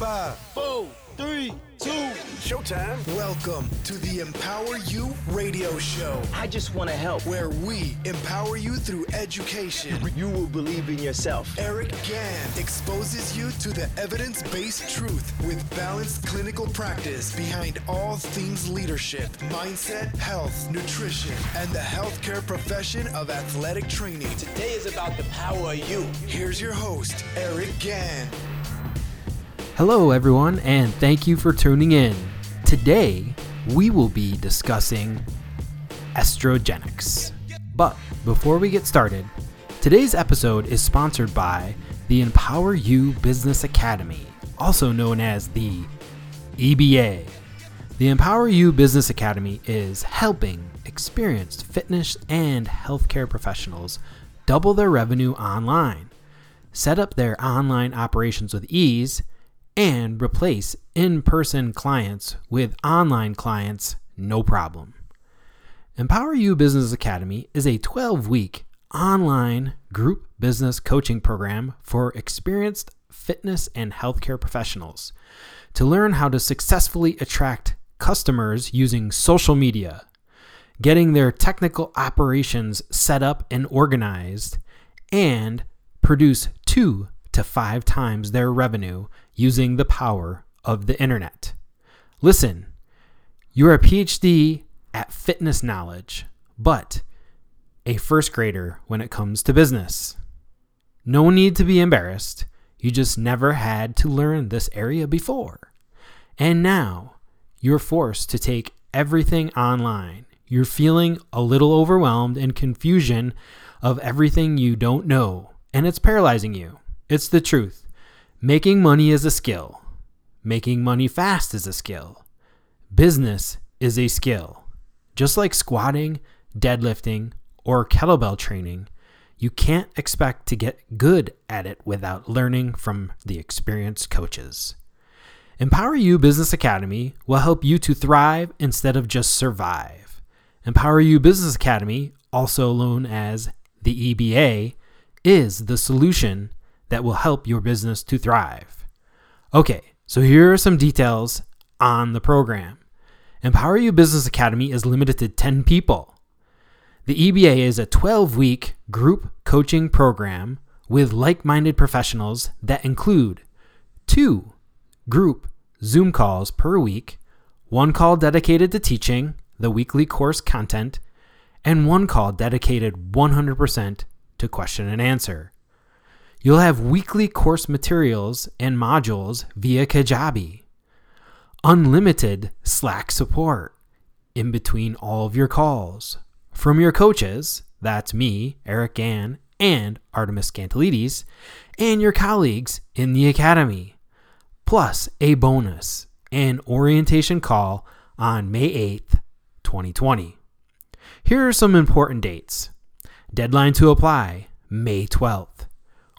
Five, four, three, two. Showtime. Welcome to the Empower You radio show, I just want to help. where we empower you through education. You will believe in yourself. Eric Gann exposes you to the evidence based truth with balanced clinical practice behind all things leadership, mindset, health, nutrition, and the healthcare profession of athletic training. Today is about the power of you. Here's your host, Eric Gann. Hello, everyone, and thank you for tuning in. Today, we will be discussing estrogenics. But before we get started, today's episode is sponsored by the Empower You Business Academy, also known as the EBA. The Empower You Business Academy is helping experienced fitness and healthcare professionals double their revenue online, set up their online operations with ease, and replace in person clients with online clients no problem. Empower You Business Academy is a 12 week online group business coaching program for experienced fitness and healthcare professionals to learn how to successfully attract customers using social media, getting their technical operations set up and organized, and produce two to five times their revenue using the power of the internet. Listen, you're a PhD at fitness knowledge, but a first grader when it comes to business. No need to be embarrassed. You just never had to learn this area before. And now you're forced to take everything online. You're feeling a little overwhelmed and confusion of everything you don't know, and it's paralyzing you. It's the truth. Making money is a skill. Making money fast is a skill. Business is a skill. Just like squatting, deadlifting, or kettlebell training, you can't expect to get good at it without learning from the experienced coaches. Empower You Business Academy will help you to thrive instead of just survive. Empower You Business Academy, also known as the EBA, is the solution that will help your business to thrive. Okay, so here are some details on the program. Empower You Business Academy is limited to 10 people. The EBA is a 12 week group coaching program with like minded professionals that include two group Zoom calls per week, one call dedicated to teaching the weekly course content, and one call dedicated 100% to question and answer. You'll have weekly course materials and modules via Kajabi, unlimited Slack support in between all of your calls. From your coaches that's me, Eric Gann, and Artemis Scantilides, and your colleagues in the Academy, plus a bonus an orientation call on May 8th, 2020. Here are some important dates. Deadline to apply May 12th,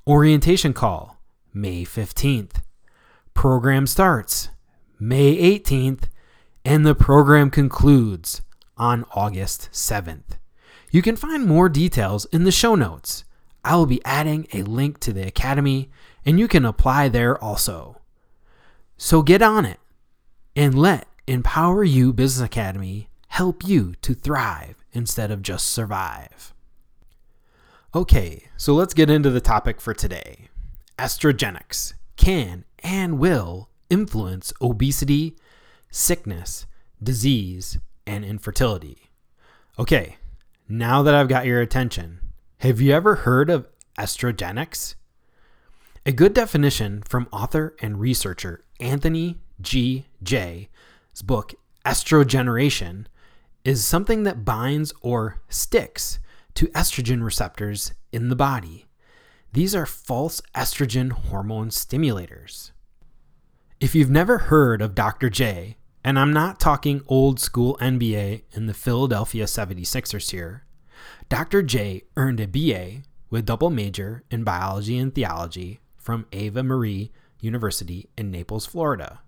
orientation call May 15th, program starts May 18th, and the program concludes on August 7th. You can find more details in the show notes. I will be adding a link to the Academy, and you can apply there also. So get on it and let Empower You Business Academy help you to thrive instead of just survive. Okay, so let's get into the topic for today. Estrogenics can and will influence obesity, sickness, disease, and infertility. Okay, now that I've got your attention, have you ever heard of estrogenics? A good definition from author and researcher Anthony G. Jay's book, Estrogeneration, is something that binds or sticks to estrogen receptors in the body. These are false estrogen hormone stimulators. If you've never heard of Dr. Jay, and I'm not talking old school NBA in the Philadelphia 76ers here, Dr. Jay earned a BA with double major in biology and theology from Ave Maria University in Naples, Florida,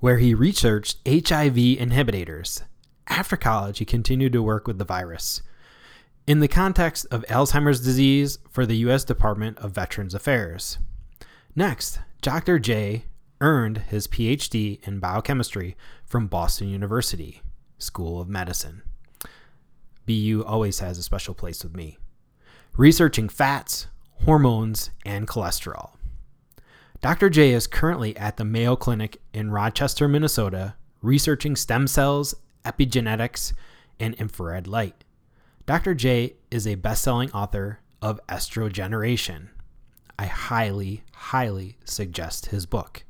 where he researched HIV inhibitors. After college, he continued to work with the virus in the context of Alzheimer's disease for the U.S. Department of Veterans Affairs. Next, Dr. Jay earned his PhD in biochemistry from Boston University School of Medicine. BU always has a special place with me. Researching fats, hormones, and cholesterol. Dr. Jay is currently at the Mayo Clinic in Rochester, Minnesota, researching stem cells, epigenetics, and infrared light. Dr. Jay is a best selling author of Estrogeneration. I highly, highly suggest his book.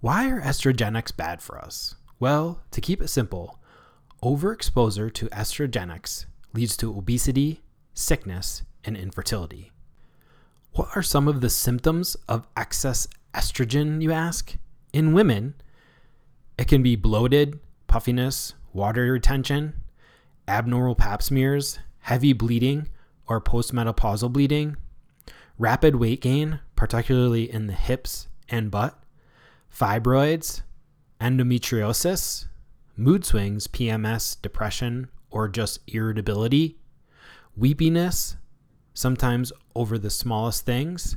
Why are estrogenics bad for us? Well, to keep it simple, overexposure to estrogenics leads to obesity, sickness, and infertility. What are some of the symptoms of excess estrogen, you ask? In women, it can be bloated, puffiness, water retention, abnormal pap smears, heavy bleeding or postmenopausal bleeding, rapid weight gain, particularly in the hips and butt, fibroids, endometriosis, mood swings, PMS, depression, or just irritability, weepiness, sometimes over the smallest things,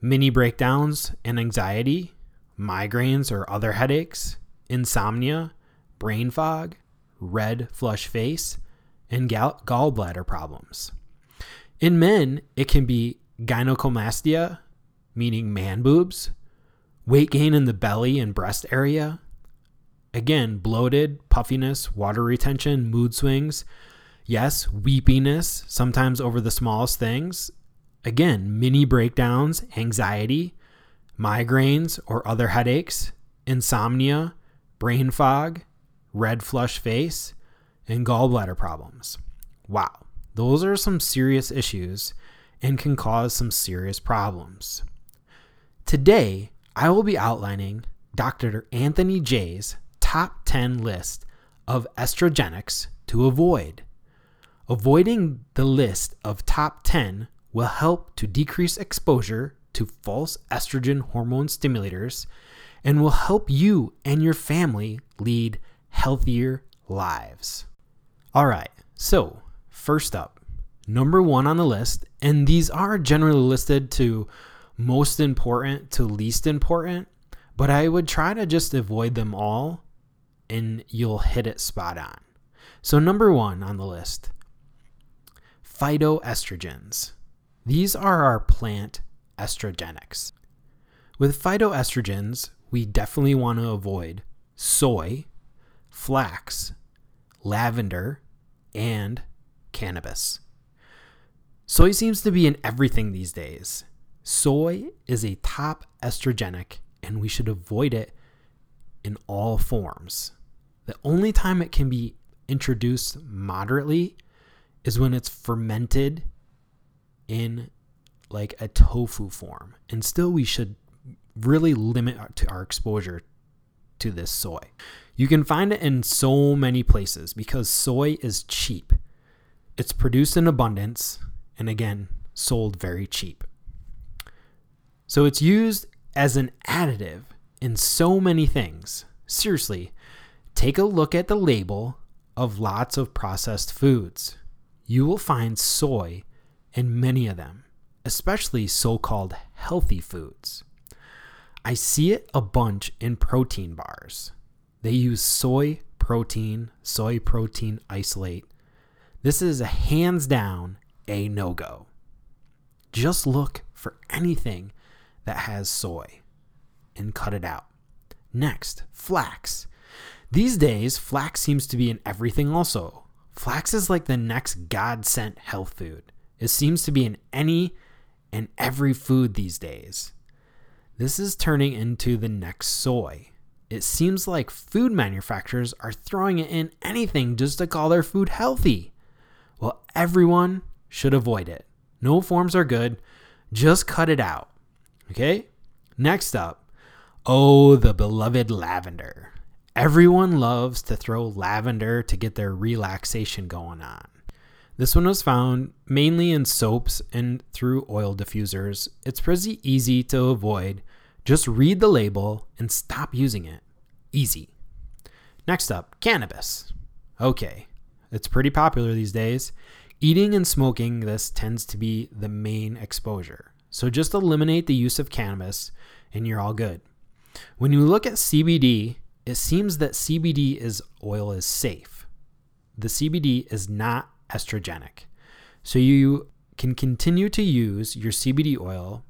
mini breakdowns and anxiety, migraines or other headaches, insomnia, brain fog, red flush face, and gall- gallbladder problems. In men, it can be gynecomastia, meaning man boobs, weight gain in the belly and breast area, again, bloated, puffiness, water retention, mood swings, yes, weepiness, sometimes over the smallest things, again, mini breakdowns, anxiety, migraines or other headaches, insomnia, brain fog, red flush face, and gallbladder problems. Wow, those are some serious issues and can cause some serious problems. Today, I will be outlining Dr. Anthony Jay's top 10 list of estrogenics to avoid. Avoiding the list of top 10 will help to decrease exposure to false estrogen hormone stimulators and will help you and your family lead healthier lives. All right, so first up, number one on the list, and these are generally listed to most important to least important, but I would try to just avoid them all and you'll hit it spot on. So, number one on the list phytoestrogens. These are our plant estrogenics. With phytoestrogens, we definitely want to avoid soy, flax, lavender, and cannabis. Soy seems to be in everything these days. Soy is a top estrogenic, and we should avoid it in all forms. The only time it can be introduced moderately is when it's fermented in like a tofu form. And still, we should really limit our, our exposure to this soy. You can find it in so many places because soy is cheap. It's produced in abundance and again, sold very cheap. So it's used as an additive in so many things. Seriously, take a look at the label of lots of processed foods. You will find soy in many of them, especially so called healthy foods. I see it a bunch in protein bars. They use soy protein, soy protein isolate. This is a hands down a no go. Just look for anything that has soy and cut it out. Next, flax. These days, flax seems to be in everything also. Flax is like the next God sent health food. It seems to be in any and every food these days. This is turning into the next soy. It seems like food manufacturers are throwing it in anything just to call their food healthy. Well, everyone should avoid it. No forms are good. Just cut it out. Okay? Next up, oh, the beloved lavender. Everyone loves to throw lavender to get their relaxation going on. This one was found mainly in soaps and through oil diffusers. It's pretty easy to avoid. Just read the label and stop using it. Easy. Next up, cannabis. Okay, it's pretty popular these days. Eating and smoking this tends to be the main exposure. So just eliminate the use of cannabis and you're all good. When you look at CBD, it seems that CBD is oil is safe. The CBD is not estrogenic. So you can continue to use your CBD oil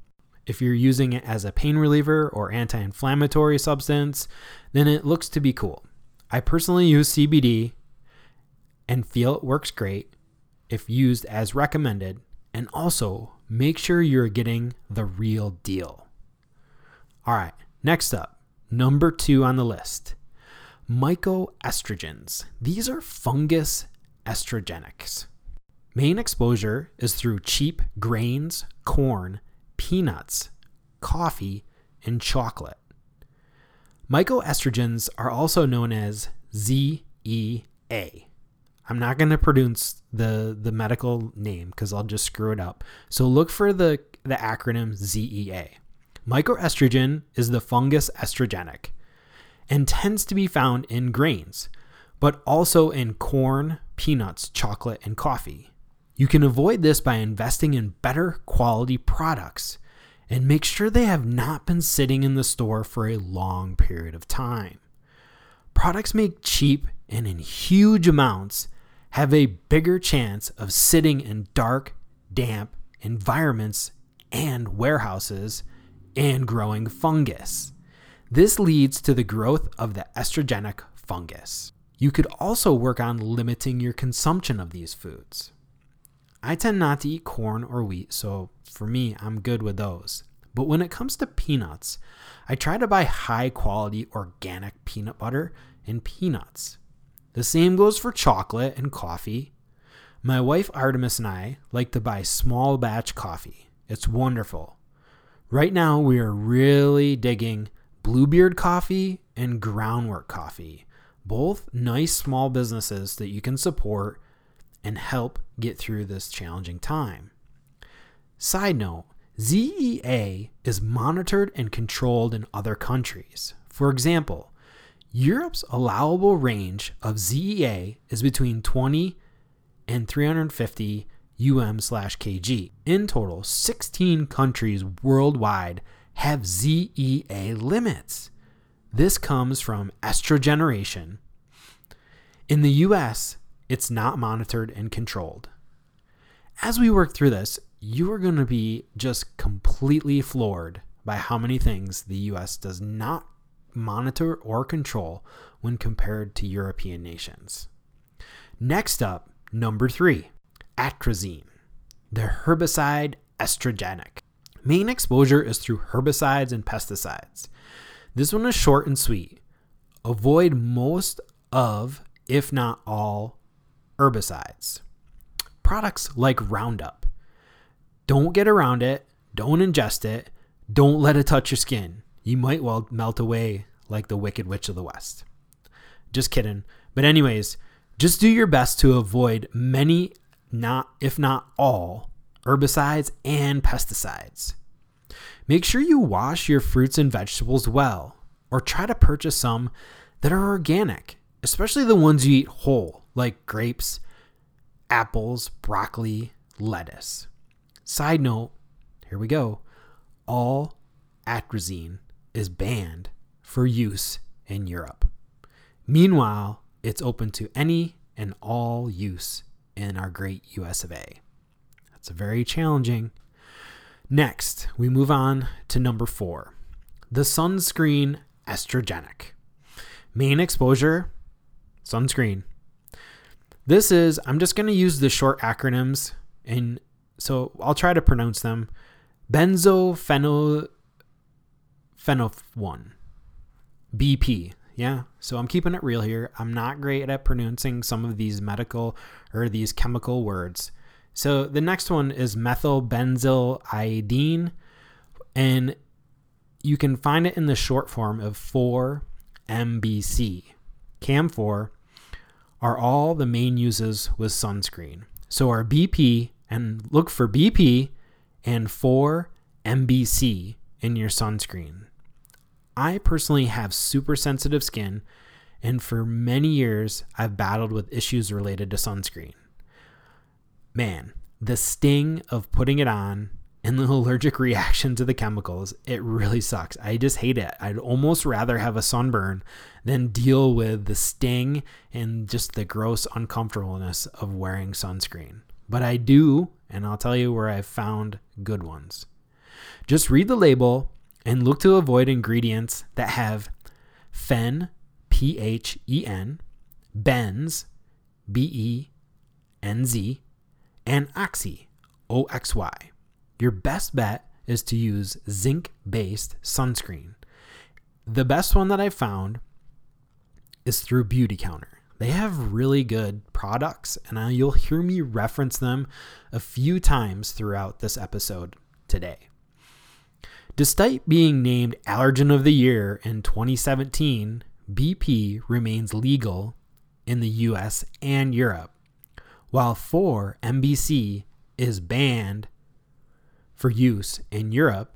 if you're using it as a pain reliever or anti inflammatory substance, then it looks to be cool. I personally use CBD and feel it works great if used as recommended. And also, make sure you're getting the real deal. All right, next up, number two on the list mycoestrogens. These are fungus estrogenics. Main exposure is through cheap grains, corn, peanuts, coffee, and chocolate. Mycoestrogens are also known as ZEA. I'm not going to pronounce the, the medical name because I'll just screw it up. So look for the, the acronym ZEA. Mycoestrogen is the fungus estrogenic and tends to be found in grains, but also in corn, peanuts, chocolate, and coffee. You can avoid this by investing in better quality products and make sure they have not been sitting in the store for a long period of time. Products made cheap and in huge amounts have a bigger chance of sitting in dark, damp environments and warehouses and growing fungus. This leads to the growth of the estrogenic fungus. You could also work on limiting your consumption of these foods. I tend not to eat corn or wheat, so for me, I'm good with those. But when it comes to peanuts, I try to buy high quality organic peanut butter and peanuts. The same goes for chocolate and coffee. My wife Artemis and I like to buy small batch coffee. It's wonderful. Right now, we are really digging Bluebeard Coffee and Groundwork Coffee, both nice small businesses that you can support and help get through this challenging time. Side note ZEA is monitored and controlled in other countries. For example, Europe's allowable range of ZEA is between 20 and 350 UM slash kg. In total, 16 countries worldwide have ZEA limits. This comes from estrogeneration. In the US, it's not monitored and controlled. As we work through this, you are going to be just completely floored by how many things the US does not monitor or control when compared to European nations. Next up, number three, atrazine, the herbicide estrogenic. Main exposure is through herbicides and pesticides. This one is short and sweet. Avoid most of, if not all, herbicides. Products like Roundup. Don't get around it, don't ingest it, don't let it touch your skin. You might well melt away like the Wicked Witch of the West. Just kidding. But, anyways, just do your best to avoid many, not if not all, herbicides and pesticides. Make sure you wash your fruits and vegetables well, or try to purchase some that are organic, especially the ones you eat whole like grapes, apples, broccoli, lettuce. Side note, here we go. All atrazine is banned for use in Europe. Meanwhile, it's open to any and all use in our great US of A. That's very challenging. Next, we move on to number four the sunscreen estrogenic. Main exposure sunscreen. This is, I'm just going to use the short acronyms, and so I'll try to pronounce them. Benzophenol, one, BP. Yeah, so I'm keeping it real here. I'm not great at pronouncing some of these medical or these chemical words. So the next one is methylbenzylidene, and you can find it in the short form of 4-MBC. CAM4 are all the main uses with sunscreen. So our BP and look for BP and 4 MBC in your sunscreen. I personally have super sensitive skin, and for many years I've battled with issues related to sunscreen. Man, the sting of putting it on and the allergic reaction to the chemicals, it really sucks. I just hate it. I'd almost rather have a sunburn than deal with the sting and just the gross uncomfortableness of wearing sunscreen. But I do, and I'll tell you where I've found good ones. Just read the label and look to avoid ingredients that have phen, P H E N, benz, B E N Z, and oxy, O X Y. Your best bet is to use zinc based sunscreen. The best one that I found is through Beauty Counter. They have really good products, and you'll hear me reference them a few times throughout this episode today. Despite being named Allergen of the Year in 2017, BP remains legal in the US and Europe, while 4-MBC is banned for use in Europe.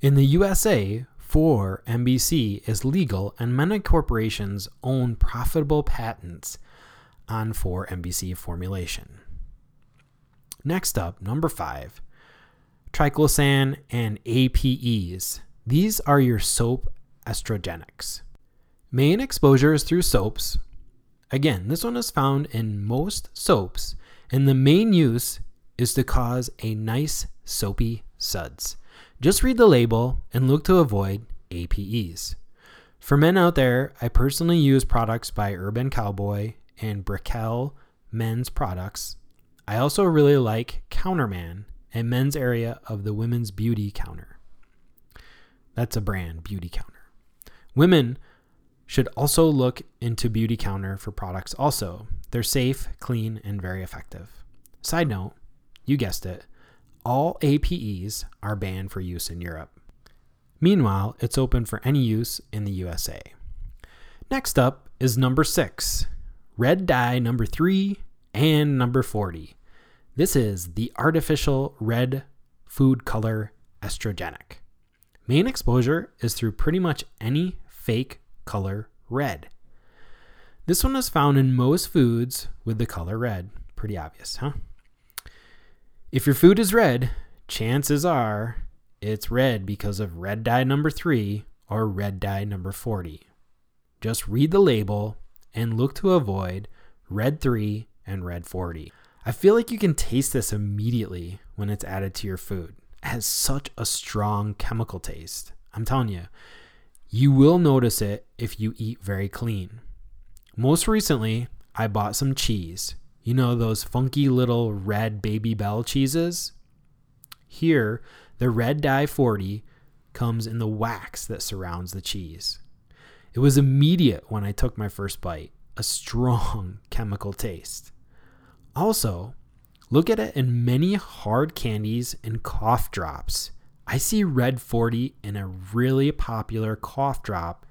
In the USA, 4-MBC is legal, and many corporations own profitable patents on 4-MBC formulation. Next up, number five, triclosan and APEs. These are your soap estrogenics. Main exposure is through soaps. Again, this one is found in most soaps, and the main use is to cause a nice soapy suds. Just read the label and look to avoid APEs. For men out there, I personally use products by Urban Cowboy and Brickell men's products. I also really like Counterman a men's area of the women's beauty counter. That's a brand, Beauty Counter. Women should also look into Beauty Counter for products also. They're safe, clean, and very effective. Side note, you guessed it, all APEs are banned for use in Europe. Meanwhile, it's open for any use in the USA. Next up is number six, red dye number three and number 40. This is the artificial red food color estrogenic. Main exposure is through pretty much any fake color red. This one is found in most foods with the color red. Pretty obvious, huh? If your food is red, chances are it's red because of red dye number 3 or red dye number 40. Just read the label and look to avoid red 3 and red 40. I feel like you can taste this immediately when it's added to your food. It has such a strong chemical taste. I'm telling you, you will notice it if you eat very clean. Most recently, I bought some cheese. You know those funky little red Babybel cheeses? Here, the red dye 40 comes in the wax that surrounds the cheese. It was immediate when I took my first bite, a strong chemical taste. Also, look at it in many hard candies and cough drops. I see Red 40 in a really popular cough drop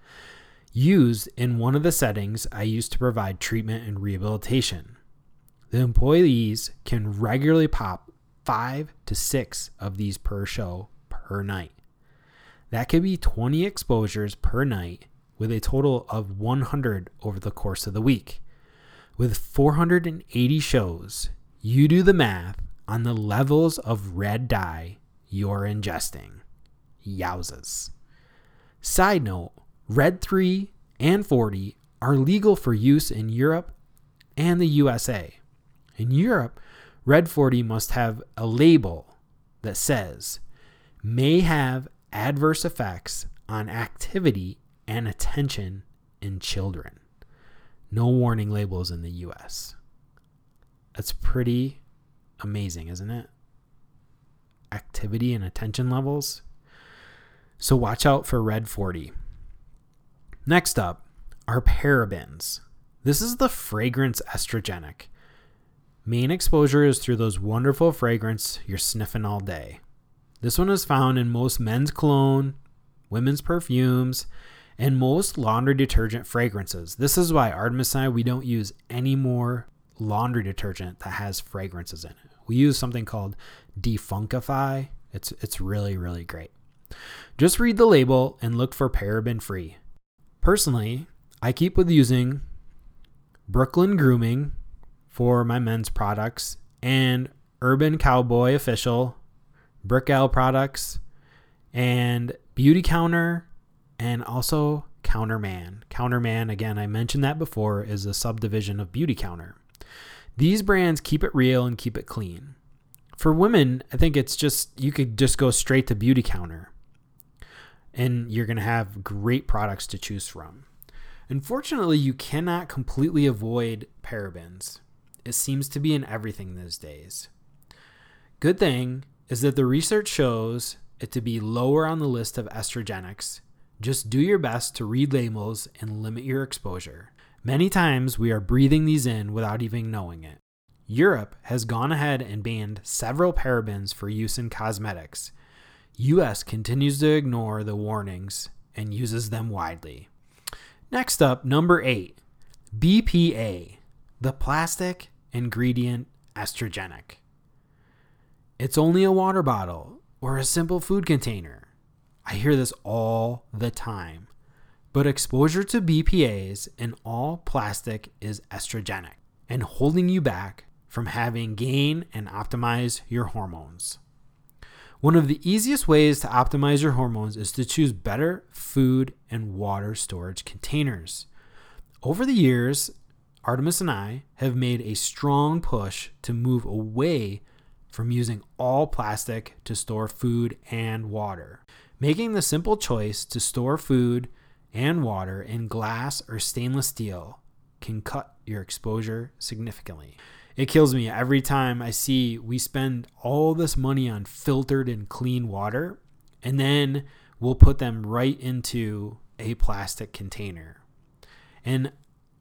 used in one of the settings I use to provide treatment and rehabilitation. The employees can regularly pop five to six of these per show per night. That could be 20 exposures per night with a total of 100 over the course of the week. With 480 shows, you do the math on the levels of red dye you're ingesting. Yowzas. Side note Red 3 and 40 are legal for use in Europe and the USA. In Europe, Red 40 must have a label that says may have adverse effects on activity and attention in children. No warning labels in the US. That's pretty amazing, isn't it? Activity and attention levels. So watch out for Red 40. Next up are parabens. This is the fragrance estrogenic. Main exposure is through those wonderful fragrance you're sniffing all day. This one is found in most men's cologne, women's perfumes, and most laundry detergent fragrances. This is why Artemis and I, we don't use any more laundry detergent that has fragrances in it. We use something called Defunkify. It's it's really really great. Just read the label and look for paraben free. Personally, I keep with using Brooklyn Grooming for my men's products and Urban Cowboy Official Brickell products, and Beauty Counter, and also Counterman. Counterman, again, I mentioned that before, is a subdivision of Beauty Counter. These brands keep it real and keep it clean. For women, I think it's just, you could just go straight to Beauty Counter and you're going to have great products to choose from. Unfortunately, you cannot completely avoid parabens. It seems to be in everything these days. Good thing is that the research shows it to be lower on the list of estrogenics. Just do your best to read labels and limit your exposure. Many times we are breathing these in without even knowing it. Europe has gone ahead and banned several parabens for use in cosmetics. US continues to ignore the warnings and uses them widely. Next up, number 8, BPA, the plastic ingredient estrogenic. It's only a water bottle or a simple food container. I hear this all the time. But exposure to BPAs in all plastic is estrogenic and holding you back from having gain and optimize your hormones. One of the easiest ways to optimize your hormones is to choose better food and water storage containers. Over the years, Artemis and I have made a strong push to move away from using all plastic to store food and water. Making the simple choice to store food and water in glass or stainless steel can cut your exposure significantly. It kills me every time I see we spend all this money on filtered and clean water and then we'll put them right into a plastic container. And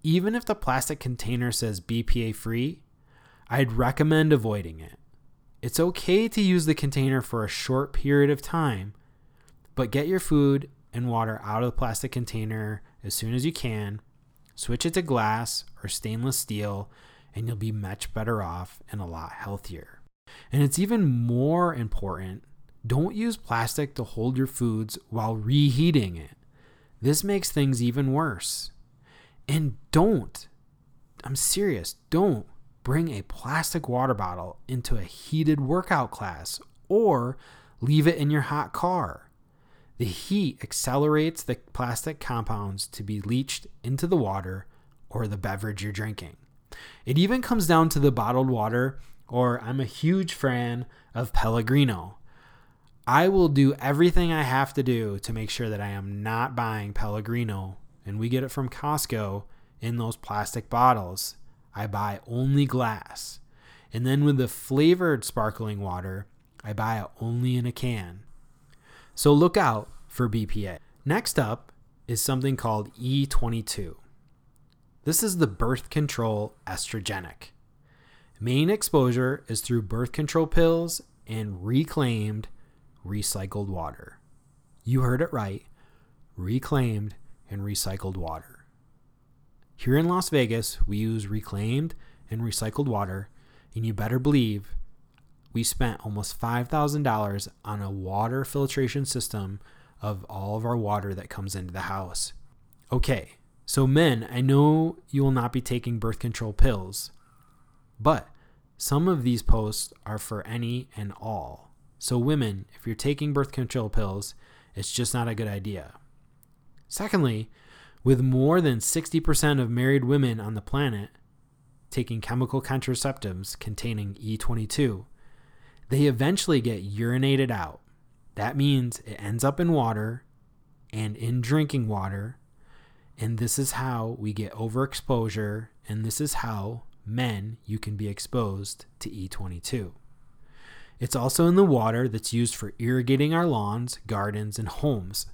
even if the plastic container says BPA free, I'd recommend avoiding it. It's okay to use the container for a short period of time, but get your food and water out of the plastic container as soon as you can. Switch it to glass or stainless steel, and you'll be much better off and a lot healthier. And it's even more important don't use plastic to hold your foods while reheating it. This makes things even worse. And don't, I'm serious, don't bring a plastic water bottle into a heated workout class or leave it in your hot car. The heat accelerates the plastic compounds to be leached into the water or the beverage you're drinking. It even comes down to the bottled water, or I'm a huge fan of Pellegrino. I will do everything I have to do to make sure that I am not buying Pellegrino, and we get it from Costco in those plastic bottles. I buy only glass. And then with the flavored sparkling water, I buy it only in a can. So look out for BPA. Next up is something called E22. This is the birth control estrogenic. Main exposure is through birth control pills and reclaimed recycled water. You heard it right reclaimed and recycled water. Here in Las Vegas, we use reclaimed and recycled water, and you better believe we spent almost $5,000 on a water filtration system of all of our water that comes into the house. Okay, so men, I know you will not be taking birth control pills, but some of these posts are for any and all. So, women, if you're taking birth control pills, it's just not a good idea. Secondly, with more than 60% of married women on the planet taking chemical contraceptives containing E22, they eventually get urinated out. That means it ends up in water and in drinking water. And this is how we get overexposure. And this is how men you can be exposed to E22. It's also in the water that's used for irrigating our lawns, gardens, and homes.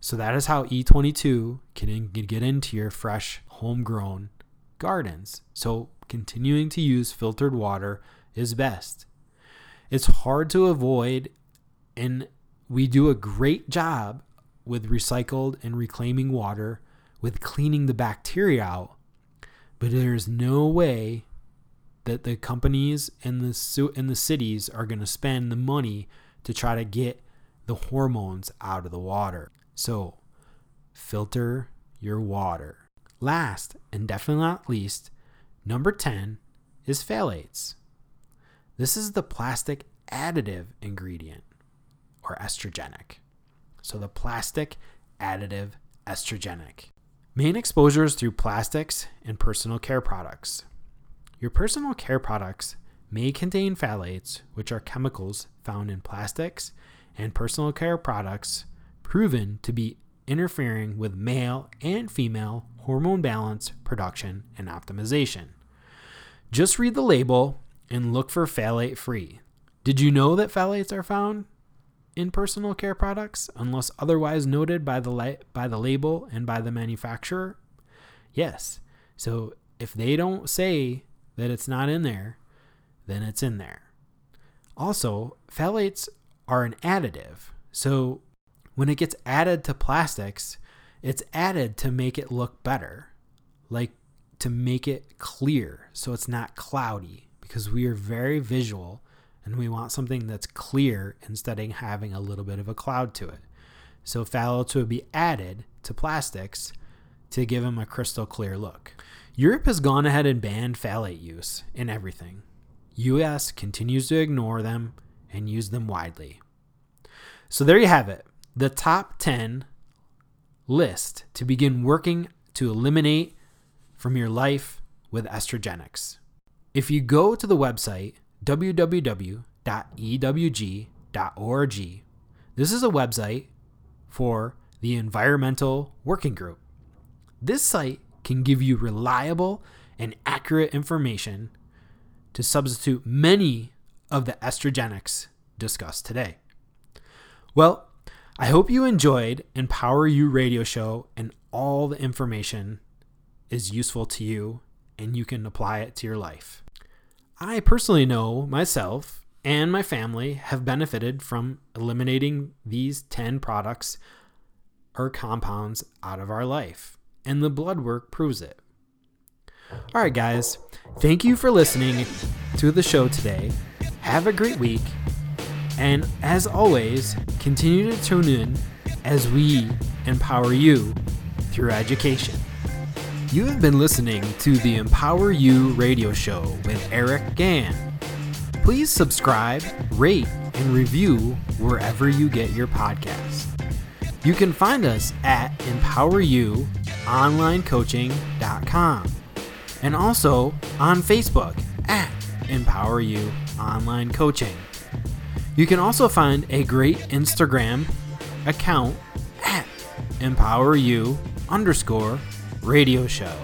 So that is how E22 can get into your fresh, homegrown gardens. So continuing to use filtered water is best. It's hard to avoid, and we do a great job with recycled and reclaiming water, with cleaning the bacteria out, but there's no way that the companies and the in the cities are going to spend the money to try to get the hormones out of the water. So, filter your water. Last and definitely not least, number 10 is phthalates. This is the plastic additive ingredient. or estrogenic. So the plastic additive estrogenic. Main exposures through plastics and personal care products. Your personal care products may contain phthalates, which are chemicals found in plastics and personal care products proven to be interfering with male and female hormone balance, production, and optimization. Just read the label and look for phthalate free. Did you know that phthalates are found in personal care products unless otherwise noted by the by the label and by the manufacturer? Yes. So if they don't say that it's not in there, then it's in there. Also, phthalates are an additive. So when it gets added to plastics, it's added to make it look better, like to make it clear so it's not cloudy because we are very visual and we want something that's clear instead of having a little bit of a cloud to it. So phthalates would be added to plastics to give them a crystal clear look. Europe has gone ahead and banned phthalate use in everything. US continues to ignore them and use them widely. So there you have it. The top 10 list to begin working to eliminate from your life with estrogenics. If you go to the website www.ewg.org, this is a website for the Environmental Working Group. This site can give you reliable and accurate information to substitute many of the estrogenics discussed today. Well, I hope you enjoyed Empower You radio show and all the information is useful to you and you can apply it to your life. I personally know myself and my family have benefited from eliminating these 10 products or compounds out of our life, and the blood work proves it. All right, guys, thank you for listening to the show today. Have a great week, and as always, continue to tune in as we empower you through education. You have been listening to the Empower You radio show with Eric Gann. Please subscribe, rate, and review wherever you get your podcasts. You can find us at empoweryouonlinecoaching.com and also on Facebook at Empower You Online Coaching. You can also find a great Instagram account at Empower You underscore radio show.